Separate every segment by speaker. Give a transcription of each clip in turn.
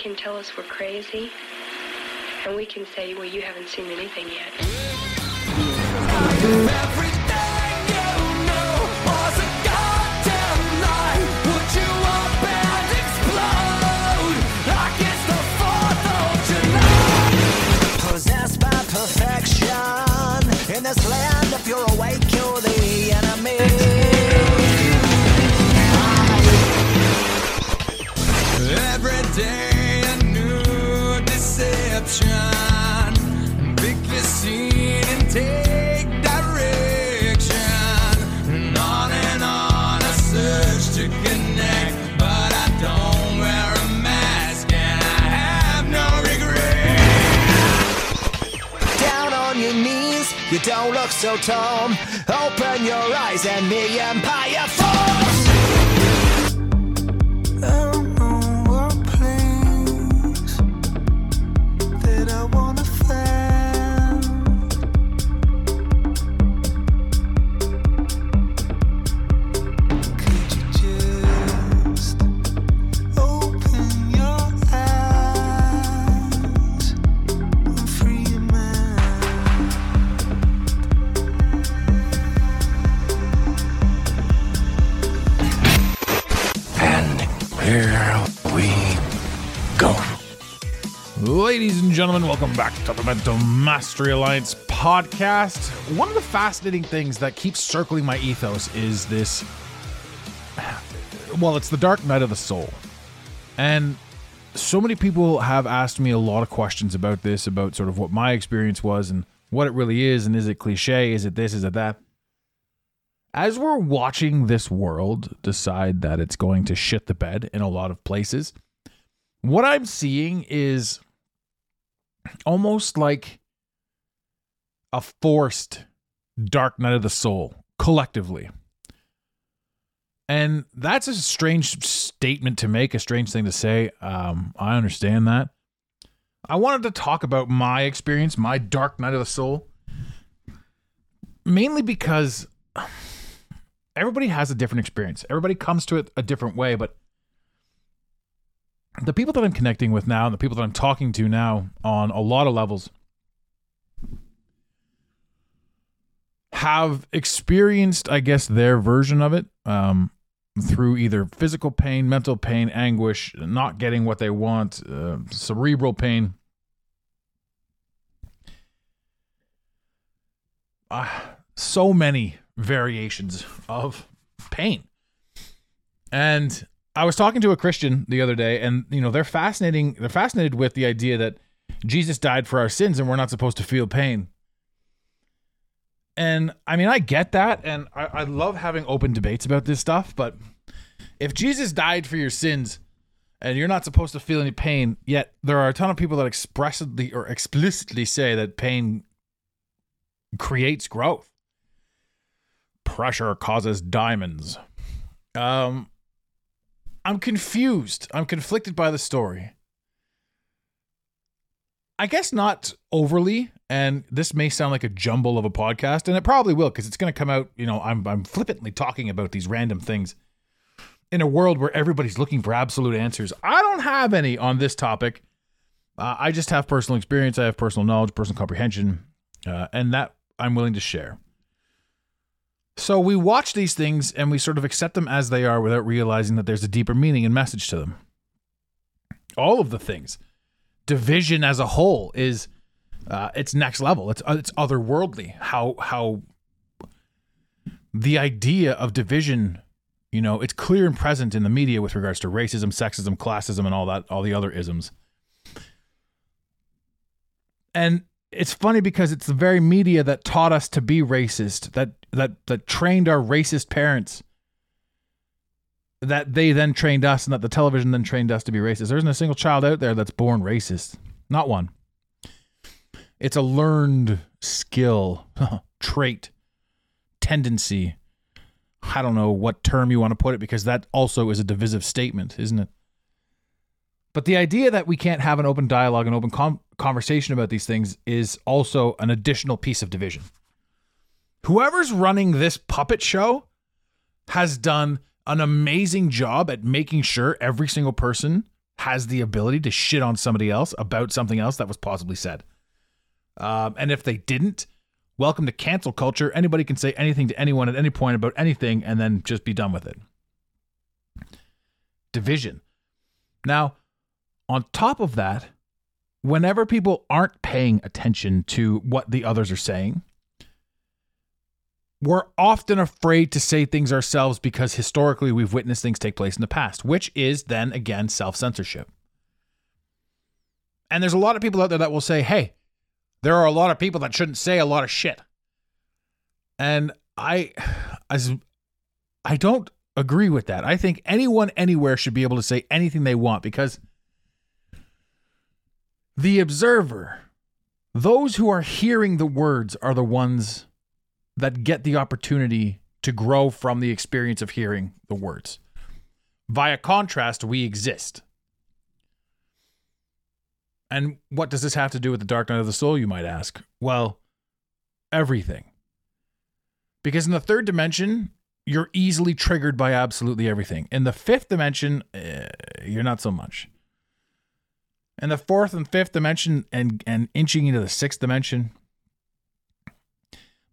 Speaker 1: Can tell us we're crazy and we can say well you haven't seen anything yet
Speaker 2: in this land. Awake, you're the enemy.
Speaker 3: Every day deception. Pick your scene and take direction. And on and on I search to connect, but I don't wear a mask and I have no regret.
Speaker 2: Down on your knees, you don't look so tall. Open your eyes and the empire falls.
Speaker 4: Welcome back to the Mental Mastery Alliance podcast. One of the fascinating things that keeps circling my ethos is this well, it's the dark night of the soul. And so many people have asked me a lot of questions about this, about sort of what my experience was and what it really is, and is it cliche? Is it this? Is it that? As we're watching this world decide that it's going to shit the bed in a lot of places, what I'm seeing is almost like a forced dark night of the soul collectively. And that's a strange statement to make, a strange thing to say. Um, I understand that. I wanted to talk about my experience, my dark night of the soul, mainly because everybody has a different experience. Everybody comes to it a different way, but the people that I'm connecting with now, and the people that I'm talking to now on a lot of levels, have experienced, I guess, their version of it um, through either physical pain, mental pain, anguish, not getting what they want, uh, cerebral pain. Uh, so many variations of pain. And I was talking to a Christian the other day, and you know they're fascinating. They're fascinated with the idea that Jesus died for our sins, and we're not supposed to feel pain. And I mean, I get that, and I, I love having open debates about this stuff. But if Jesus died for your sins, and you're not supposed to feel any pain, yet there are a ton of people that expressly or explicitly say that pain creates growth. Pressure causes diamonds. Um, I'm confused. I'm conflicted by the story. I guess not overly, and this may sound like a jumble of a podcast, and it probably will because it's going to come out. You know, I'm I'm flippantly talking about these random things in a world where everybody's looking for absolute answers. I don't have any on this topic. Uh, I just have personal experience. I have personal knowledge, personal comprehension, uh, and that I'm willing to share. So we watch these things and we sort of accept them as they are without realizing that there's a deeper meaning and message to them. All of the things, division as a whole is uh, it's next level. It's uh, it's otherworldly. How how the idea of division, you know, it's clear and present in the media with regards to racism, sexism, classism, and all that, all the other isms. And it's funny because it's the very media that taught us to be racist, that that that trained our racist parents, that they then trained us, and that the television then trained us to be racist. There isn't a single child out there that's born racist. Not one. It's a learned skill, trait, tendency. I don't know what term you want to put it because that also is a divisive statement, isn't it? But the idea that we can't have an open dialogue and open com- conversation about these things is also an additional piece of division. Whoever's running this puppet show has done an amazing job at making sure every single person has the ability to shit on somebody else about something else that was possibly said. Um, and if they didn't, welcome to cancel culture. Anybody can say anything to anyone at any point about anything and then just be done with it. Division. Now, on top of that, whenever people aren't paying attention to what the others are saying, we're often afraid to say things ourselves because historically we've witnessed things take place in the past, which is then again self censorship. And there's a lot of people out there that will say, hey, there are a lot of people that shouldn't say a lot of shit. And I as I don't agree with that. I think anyone anywhere should be able to say anything they want because the observer, those who are hearing the words are the ones that get the opportunity to grow from the experience of hearing the words. Via contrast, we exist. And what does this have to do with the dark night of the soul, you might ask? Well, everything. Because in the third dimension, you're easily triggered by absolutely everything. In the fifth dimension, eh, you're not so much. In the fourth and fifth dimension, and, and inching into the sixth dimension,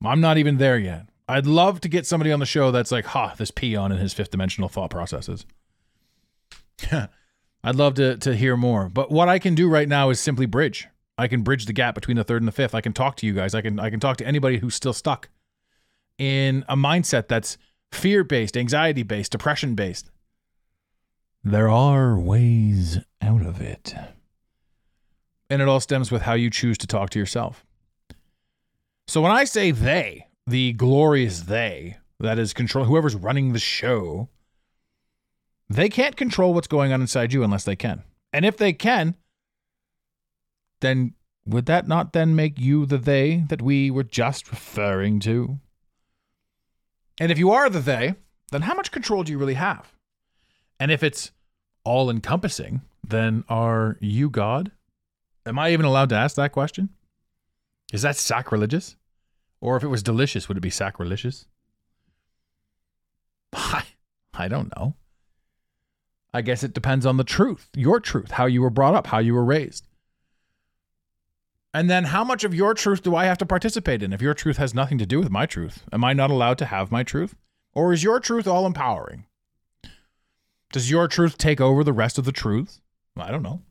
Speaker 4: I'm not even there yet. I'd love to get somebody on the show that's like, ha, this peon in his fifth dimensional thought processes. I'd love to to hear more. But what I can do right now is simply bridge. I can bridge the gap between the third and the fifth. I can talk to you guys. I can I can talk to anybody who's still stuck in a mindset that's fear based, anxiety based, depression based. There are ways out of it. And it all stems with how you choose to talk to yourself. So when I say they, the glorious they, that is control whoever's running the show, they can't control what's going on inside you unless they can. And if they can, then would that not then make you the they that we were just referring to? And if you are the they, then how much control do you really have? And if it's all encompassing, then are you God? Am I even allowed to ask that question? Is that sacrilegious? Or if it was delicious, would it be sacrilegious? I, I don't know. I guess it depends on the truth, your truth, how you were brought up, how you were raised. And then how much of your truth do I have to participate in? If your truth has nothing to do with my truth, am I not allowed to have my truth? Or is your truth all empowering? Does your truth take over the rest of the truth? I don't know.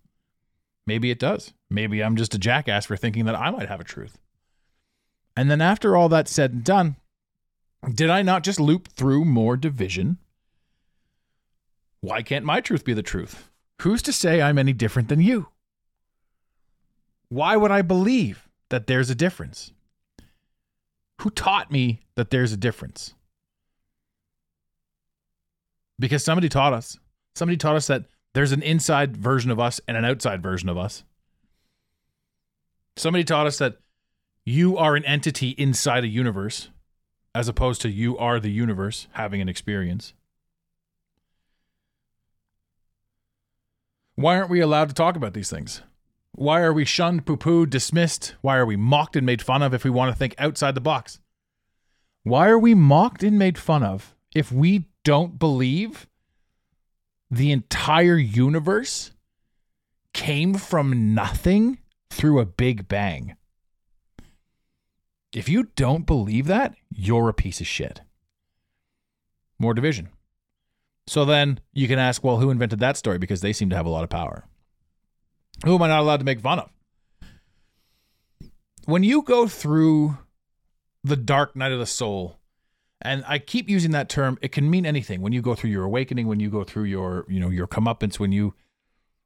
Speaker 4: Maybe it does. Maybe I'm just a jackass for thinking that I might have a truth. And then after all that's said and done, did I not just loop through more division? Why can't my truth be the truth? Who's to say I'm any different than you? Why would I believe that there's a difference? Who taught me that there's a difference? Because somebody taught us. Somebody taught us that there's an inside version of us and an outside version of us. Somebody taught us that you are an entity inside a universe as opposed to you are the universe having an experience. Why aren't we allowed to talk about these things? Why are we shunned, poo pooed, dismissed? Why are we mocked and made fun of if we want to think outside the box? Why are we mocked and made fun of if we don't believe the entire universe came from nothing through a big bang? If you don't believe that, you're a piece of shit. More division. So then you can ask, well, who invented that story? Because they seem to have a lot of power. Who am I not allowed to make fun of? When you go through the dark night of the soul, and I keep using that term, it can mean anything. When you go through your awakening, when you go through your, you know, your comeuppance, when you,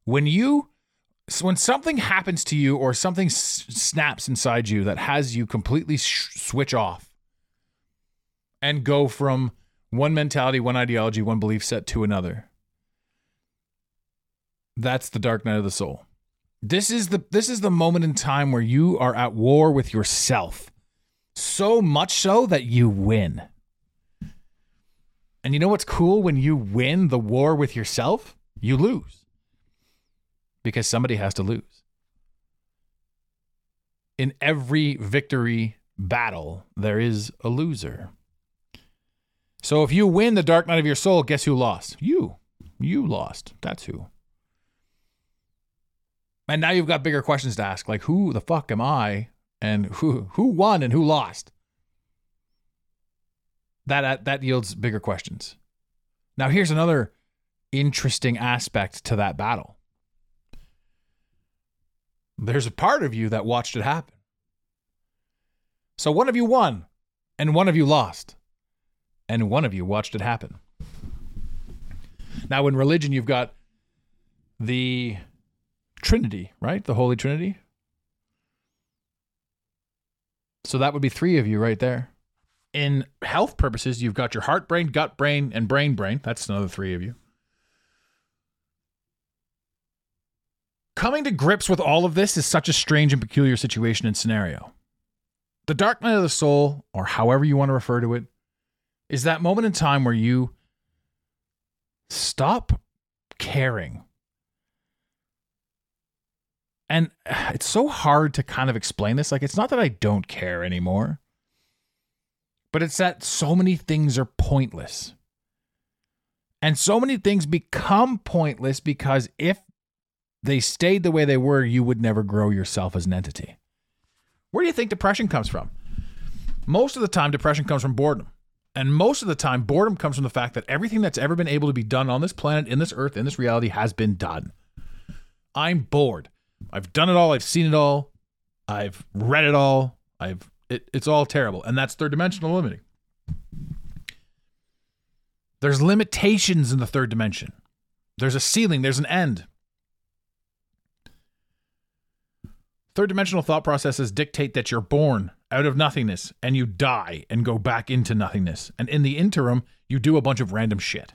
Speaker 4: when you, when something happens to you or something s- snaps inside you that has you completely sh- switch off and go from one mentality, one ideology, one belief set to another. That's the dark night of the soul. This is the this is the moment in time where you are at war with yourself. So much so that you win. And you know what's cool when you win the war with yourself? You lose. Because somebody has to lose. In every victory battle, there is a loser. So if you win the dark night of your soul, guess who lost? You. You lost. That's who. And now you've got bigger questions to ask, like who the fuck am I, and who who won and who lost. That that yields bigger questions. Now here's another interesting aspect to that battle. There's a part of you that watched it happen. So one of you won, and one of you lost, and one of you watched it happen. Now, in religion, you've got the Trinity, right? The Holy Trinity. So that would be three of you right there. In health purposes, you've got your heart brain, gut brain, and brain brain. That's another three of you. Coming to grips with all of this is such a strange and peculiar situation and scenario. The dark night of the soul, or however you want to refer to it, is that moment in time where you stop caring and it's so hard to kind of explain this. Like, it's not that I don't care anymore, but it's that so many things are pointless. And so many things become pointless because if they stayed the way they were, you would never grow yourself as an entity. Where do you think depression comes from? Most of the time, depression comes from boredom. And most of the time, boredom comes from the fact that everything that's ever been able to be done on this planet, in this earth, in this reality has been done. I'm bored. I've done it all. I've seen it all. I've read it all. I've it, it's all terrible, and that's third dimensional limiting. There's limitations in the third dimension. There's a ceiling. There's an end. Third dimensional thought processes dictate that you're born out of nothingness and you die and go back into nothingness. And in the interim, you do a bunch of random shit.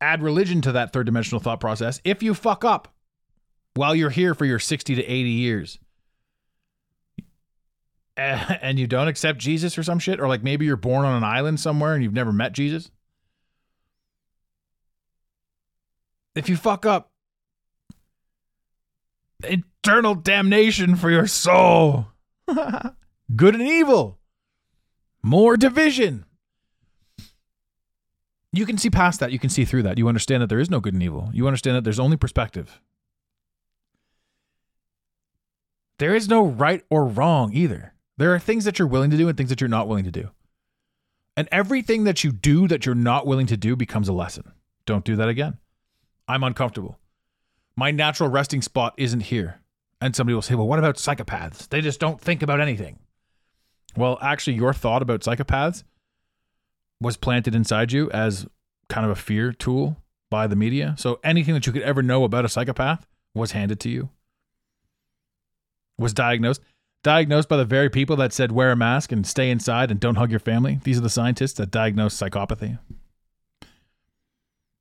Speaker 4: Add religion to that third dimensional thought process. If you fuck up, while you're here for your 60 to 80 years and you don't accept Jesus or some shit, or like maybe you're born on an island somewhere and you've never met Jesus. If you fuck up, eternal damnation for your soul. Good and evil. More division. You can see past that. You can see through that. You understand that there is no good and evil. You understand that there's only perspective. There is no right or wrong either. There are things that you're willing to do and things that you're not willing to do. And everything that you do that you're not willing to do becomes a lesson. Don't do that again. I'm uncomfortable. My natural resting spot isn't here. And somebody will say, well, what about psychopaths? They just don't think about anything. Well, actually, your thought about psychopaths was planted inside you as kind of a fear tool by the media. So anything that you could ever know about a psychopath was handed to you was diagnosed. Diagnosed by the very people that said wear a mask and stay inside and don't hug your family. These are the scientists that diagnosed psychopathy.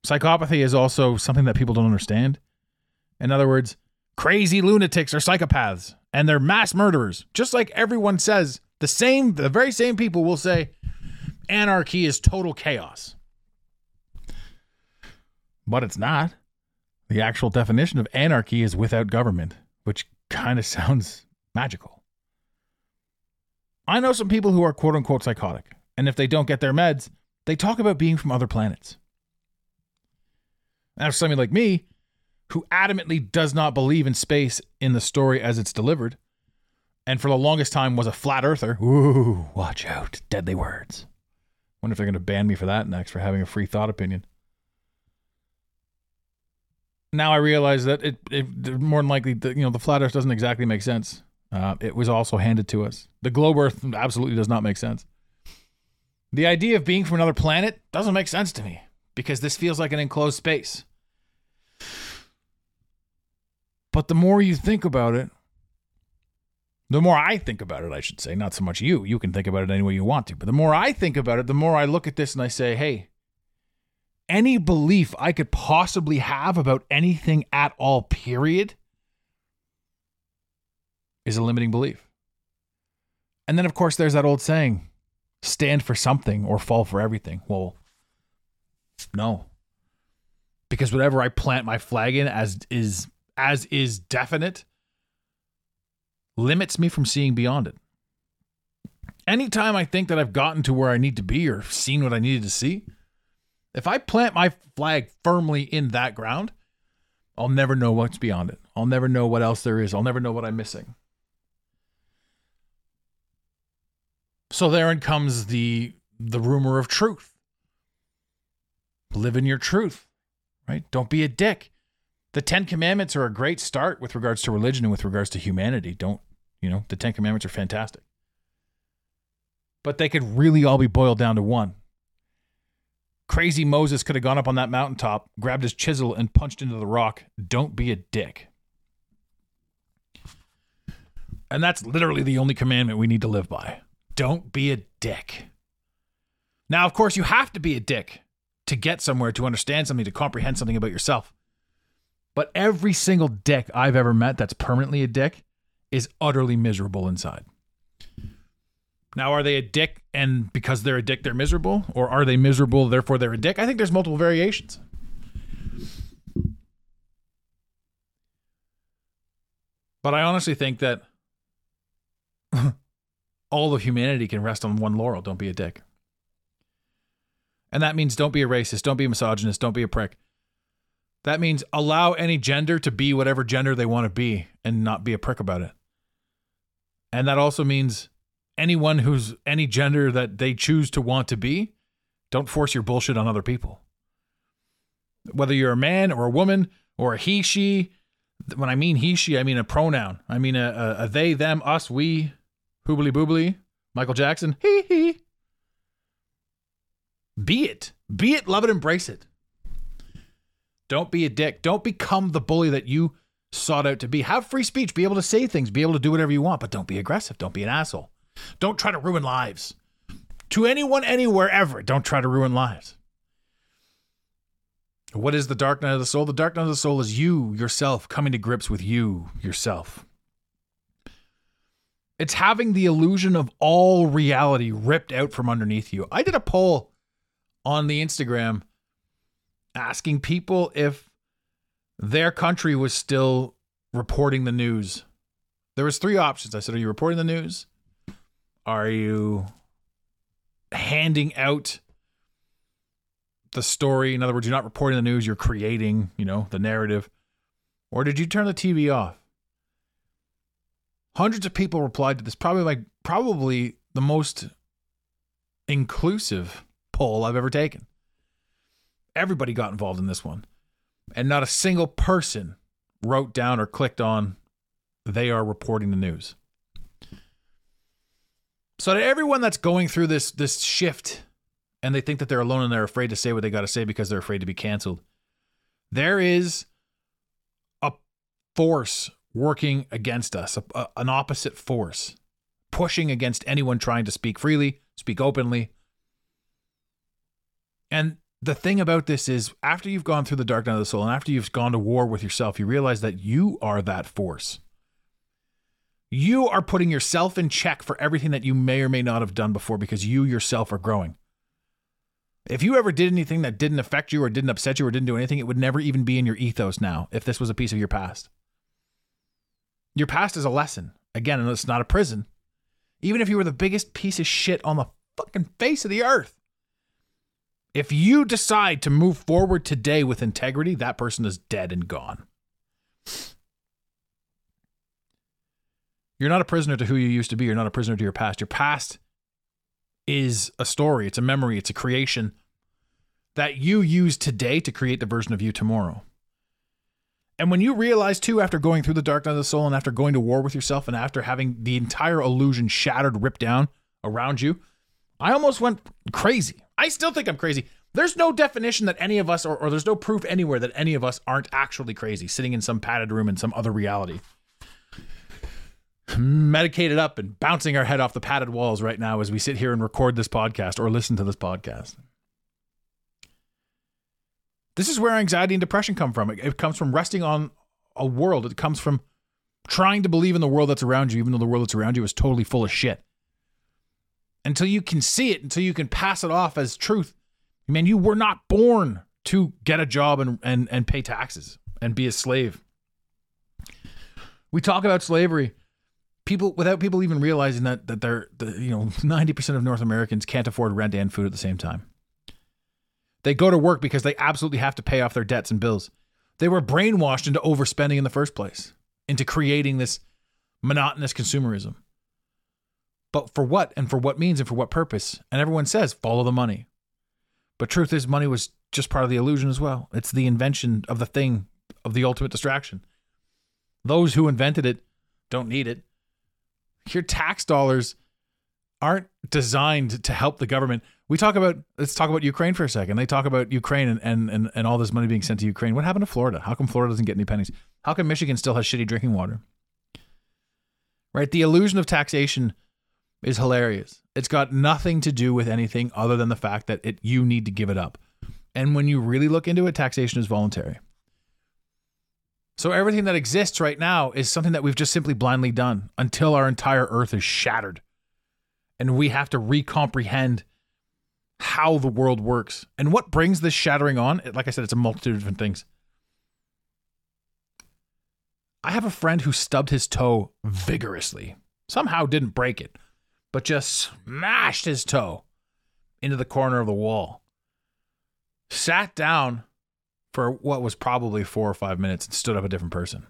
Speaker 4: Psychopathy is also something that people don't understand. In other words, crazy lunatics or psychopaths and they're mass murderers. Just like everyone says, the same the very same people will say anarchy is total chaos. But it's not. The actual definition of anarchy is without government, which kind of sounds magical. I know some people who are quote unquote psychotic, and if they don't get their meds, they talk about being from other planets. Now, for somebody like me, who adamantly does not believe in space in the story as it's delivered, and for the longest time was a flat earther, ooh, watch out, deadly words. Wonder if they're going to ban me for that next for having a free thought opinion now I realize that it, it more than likely the, you know the flat Earth doesn't exactly make sense. Uh, it was also handed to us. The globe Earth absolutely does not make sense. The idea of being from another planet doesn't make sense to me because this feels like an enclosed space. But the more you think about it, the more I think about it, I should say, not so much you. You can think about it any way you want to. But the more I think about it, the more I look at this and I say, hey, any belief I could possibly have about anything at all, period, is a limiting belief. And then, of course, there's that old saying stand for something or fall for everything. Well, no. Because whatever I plant my flag in as is as is definite limits me from seeing beyond it. Anytime I think that I've gotten to where I need to be or seen what I needed to see, if I plant my flag firmly in that ground, I'll never know what's beyond it. I'll never know what else there is. I'll never know what I'm missing. So therein comes the the rumor of truth. Live in your truth, right? Don't be a dick. The 10 commandments are a great start with regards to religion and with regards to humanity. Don't, you know, the 10 commandments are fantastic. But they could really all be boiled down to one. Crazy Moses could have gone up on that mountaintop, grabbed his chisel, and punched into the rock. Don't be a dick. And that's literally the only commandment we need to live by. Don't be a dick. Now, of course, you have to be a dick to get somewhere, to understand something, to comprehend something about yourself. But every single dick I've ever met that's permanently a dick is utterly miserable inside. Now, are they a dick and because they're a dick, they're miserable? Or are they miserable, therefore they're a dick? I think there's multiple variations. But I honestly think that all of humanity can rest on one laurel. Don't be a dick. And that means don't be a racist, don't be a misogynist, don't be a prick. That means allow any gender to be whatever gender they want to be and not be a prick about it. And that also means anyone who's any gender that they choose to want to be, don't force your bullshit on other people. Whether you're a man or a woman or a he, she, when I mean he, she, I mean a pronoun. I mean a, a, a they, them, us, we, hoobly boobly, Michael Jackson, he, he. Be it. Be it, love it, embrace it. Don't be a dick. Don't become the bully that you sought out to be. Have free speech. Be able to say things. Be able to do whatever you want, but don't be aggressive. Don't be an asshole. Don't try to ruin lives. To anyone, anywhere, ever, don't try to ruin lives. What is the dark night of the soul? The dark night of the soul is you, yourself, coming to grips with you, yourself. It's having the illusion of all reality ripped out from underneath you. I did a poll on the Instagram asking people if their country was still reporting the news. There was three options. I said, "Are you reporting the news? Are you handing out the story? In other words, you're not reporting the news, you're creating, you know, the narrative. Or did you turn the TV off?" Hundreds of people replied to this. Probably like probably the most inclusive poll I've ever taken. Everybody got involved in this one. And not a single person wrote down or clicked on they are reporting the news. So to everyone that's going through this this shift and they think that they're alone and they're afraid to say what they got to say because they're afraid to be canceled. There is a force working against us, a, a- an opposite force pushing against anyone trying to speak freely, speak openly. And the thing about this is, after you've gone through the dark night of the soul and after you've gone to war with yourself, you realize that you are that force. You are putting yourself in check for everything that you may or may not have done before because you yourself are growing. If you ever did anything that didn't affect you or didn't upset you or didn't do anything, it would never even be in your ethos now if this was a piece of your past. Your past is a lesson. Again, and it's not a prison. Even if you were the biggest piece of shit on the fucking face of the earth. If you decide to move forward today with integrity, that person is dead and gone. You're not a prisoner to who you used to be. You're not a prisoner to your past. Your past is a story, it's a memory, it's a creation that you use today to create the version of you tomorrow. And when you realize, too, after going through the dark night of the soul and after going to war with yourself and after having the entire illusion shattered, ripped down around you, I almost went crazy. I still think I'm crazy. There's no definition that any of us, or, or there's no proof anywhere that any of us aren't actually crazy, sitting in some padded room in some other reality. Medicated up and bouncing our head off the padded walls right now as we sit here and record this podcast or listen to this podcast. This is where anxiety and depression come from. It, it comes from resting on a world. It comes from trying to believe in the world that's around you, even though the world that's around you is totally full of shit. Until you can see it, until you can pass it off as truth, man, you were not born to get a job and, and, and pay taxes and be a slave. We talk about slavery. People without people even realizing that that they're the, you know 90% of North Americans can't afford rent and food at the same time. They go to work because they absolutely have to pay off their debts and bills. They were brainwashed into overspending in the first place, into creating this monotonous consumerism. But for what and for what means and for what purpose? And everyone says follow the money. But truth is money was just part of the illusion as well. It's the invention of the thing of the ultimate distraction. Those who invented it don't need it. Your tax dollars aren't designed to help the government. We talk about let's talk about Ukraine for a second. They talk about Ukraine and, and, and, and all this money being sent to Ukraine. What happened to Florida? How come Florida doesn't get any pennies? How come Michigan still has shitty drinking water? Right? The illusion of taxation is hilarious. It's got nothing to do with anything other than the fact that it you need to give it up. And when you really look into it, taxation is voluntary. So everything that exists right now is something that we've just simply blindly done until our entire earth is shattered. And we have to recomprehend how the world works. And what brings this shattering on? Like I said, it's a multitude of different things. I have a friend who stubbed his toe vigorously. Somehow didn't break it, but just smashed his toe into the corner of the wall. Sat down for what was probably four or five minutes and stood up a different person.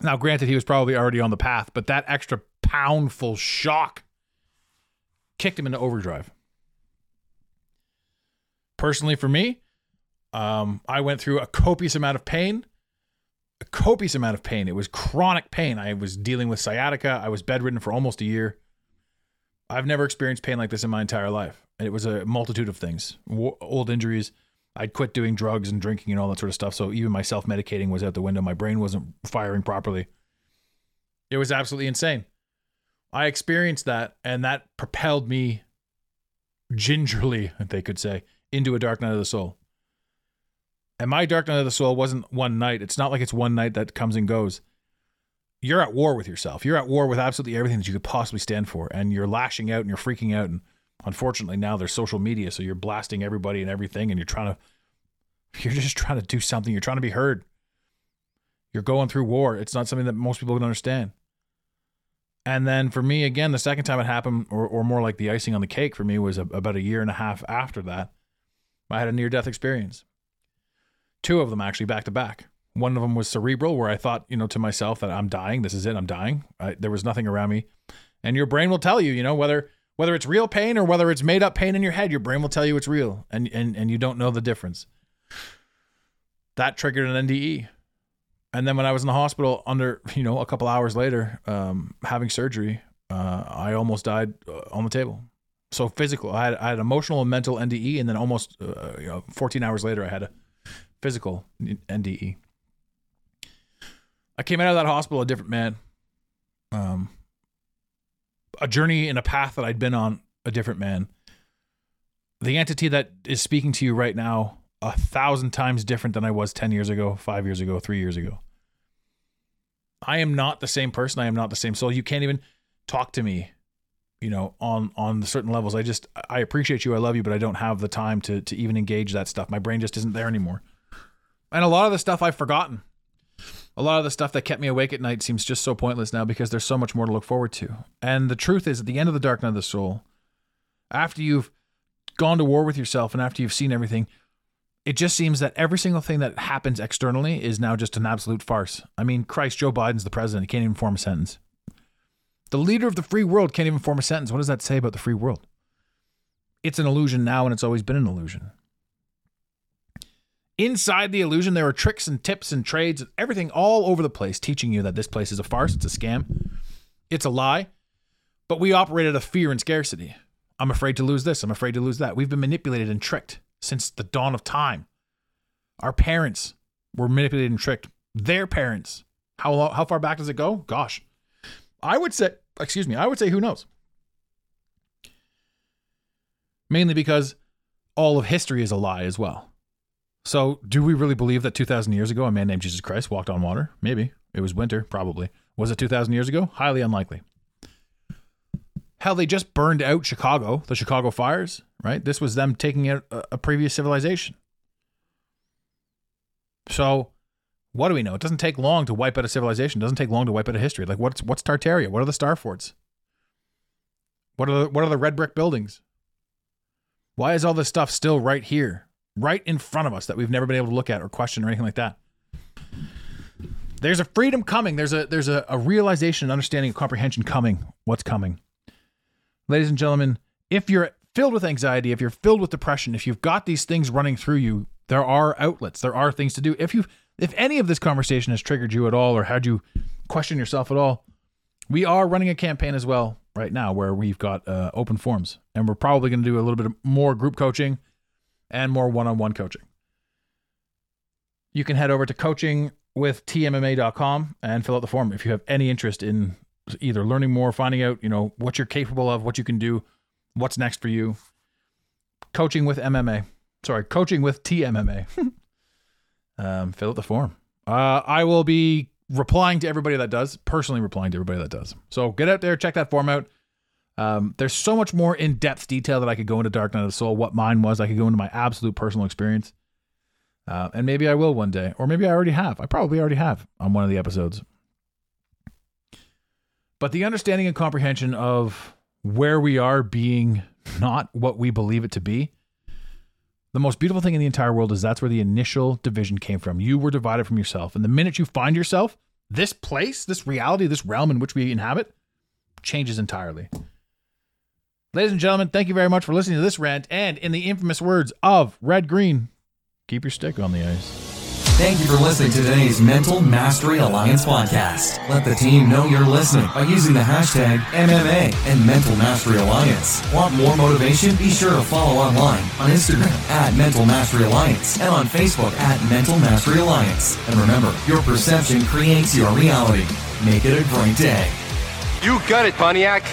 Speaker 4: Now, granted, he was probably already on the path, but that extra poundful shock kicked him into overdrive. Personally, for me, um, I went through a copious amount of pain. A copious amount of pain. It was chronic pain. I was dealing with sciatica. I was bedridden for almost a year. I've never experienced pain like this in my entire life. And it was a multitude of things Wo- old injuries. I'd quit doing drugs and drinking and all that sort of stuff. So even my self medicating was out the window. My brain wasn't firing properly. It was absolutely insane. I experienced that, and that propelled me gingerly, they could say, into a dark night of the soul. And my dark night of the soul wasn't one night. It's not like it's one night that comes and goes. You're at war with yourself. You're at war with absolutely everything that you could possibly stand for. And you're lashing out and you're freaking out. And unfortunately, now there's social media. So you're blasting everybody and everything. And you're trying to, you're just trying to do something. You're trying to be heard. You're going through war. It's not something that most people can understand. And then for me, again, the second time it happened, or, or more like the icing on the cake for me, was a, about a year and a half after that. I had a near death experience. Two of them actually back to back. One of them was cerebral, where I thought, you know, to myself that I'm dying. This is it. I'm dying. I, there was nothing around me, and your brain will tell you, you know, whether whether it's real pain or whether it's made up pain in your head. Your brain will tell you it's real, and and and you don't know the difference. That triggered an NDE, and then when I was in the hospital, under you know, a couple hours later, um, having surgery, uh, I almost died uh, on the table. So physical, I had, I had emotional and mental NDE, and then almost, uh, you know, 14 hours later, I had a physical NDE. I came out of that hospital a different man. Um, a journey in a path that I'd been on, a different man. The entity that is speaking to you right now, a thousand times different than I was 10 years ago, five years ago, three years ago. I am not the same person. I am not the same soul. You can't even talk to me, you know, on on certain levels. I just I appreciate you. I love you, but I don't have the time to to even engage that stuff. My brain just isn't there anymore. And a lot of the stuff I've forgotten. A lot of the stuff that kept me awake at night seems just so pointless now because there's so much more to look forward to. And the truth is, at the end of the dark night of the soul, after you've gone to war with yourself and after you've seen everything, it just seems that every single thing that happens externally is now just an absolute farce. I mean, Christ, Joe Biden's the president. He can't even form a sentence. The leader of the free world can't even form a sentence. What does that say about the free world? It's an illusion now, and it's always been an illusion. Inside the illusion, there are tricks and tips and trades, and everything all over the place, teaching you that this place is a farce, it's a scam, it's a lie. But we operate out of fear and scarcity. I'm afraid to lose this. I'm afraid to lose that. We've been manipulated and tricked since the dawn of time. Our parents were manipulated and tricked. Their parents. How how far back does it go? Gosh, I would say, excuse me, I would say who knows. Mainly because all of history is a lie as well. So, do we really believe that 2,000 years ago a man named Jesus Christ walked on water? Maybe. It was winter, probably. Was it 2,000 years ago? Highly unlikely. Hell, they just burned out Chicago, the Chicago fires, right? This was them taking out a, previous civilization. So, what do we know? It doesn't take long to wipe out a civilization. It doesn't take long to wipe out a history. Like what's what's Tartaria? What are the star forts? What are the, what are the red brick buildings? Why is all this stuff still right here, right in front of us that we've never been able to look at or question or anything like that? There's a freedom coming. There's a there's a, a realization, understanding, and comprehension coming. What's coming? Ladies and gentlemen, if you're filled with anxiety, if you're filled with depression, if you've got these things running through you, there are outlets. There are things to do. If you if any of this conversation has triggered you at all or had you question yourself at all, we are running a campaign as well right now where we've got uh, open forums and we're probably going to do a little bit more group coaching and more one-on-one coaching. You can head over to coachingwithtmma.com and fill out the form if you have any interest in either learning more, finding out, you know, what you're capable of, what you can do, what's next for you. Coaching with MMA. Sorry, coaching with TMMA. um, fill out the form. Uh, I will be replying to everybody that does, personally replying to everybody that does. So get out there, check that form out. Um, there's so much more in depth detail that I could go into Dark Night of the Soul, what mine was. I could go into my absolute personal experience. Uh, and maybe I will one day, or maybe I already have. I probably already have on one of the episodes. But the understanding and comprehension of where we are being not what we believe it to be the most beautiful thing in the entire world is that's where the initial division came from. You were divided from yourself. And the minute you find yourself, this place, this reality, this realm in which we inhabit changes entirely. Ladies and gentlemen, thank you very much for listening to this rant. And in the infamous words of Red Green, keep your stick on the ice.
Speaker 5: Thank you for listening to today's Mental Mastery Alliance podcast. Let the team know you're listening by using the hashtag MMA and Mental Mastery Alliance. Want more motivation? Be sure to follow online on Instagram at Mental Mastery Alliance and on Facebook at Mental Mastery Alliance. And remember, your perception creates your reality. Make it a great day.
Speaker 6: You got it, Pontiac.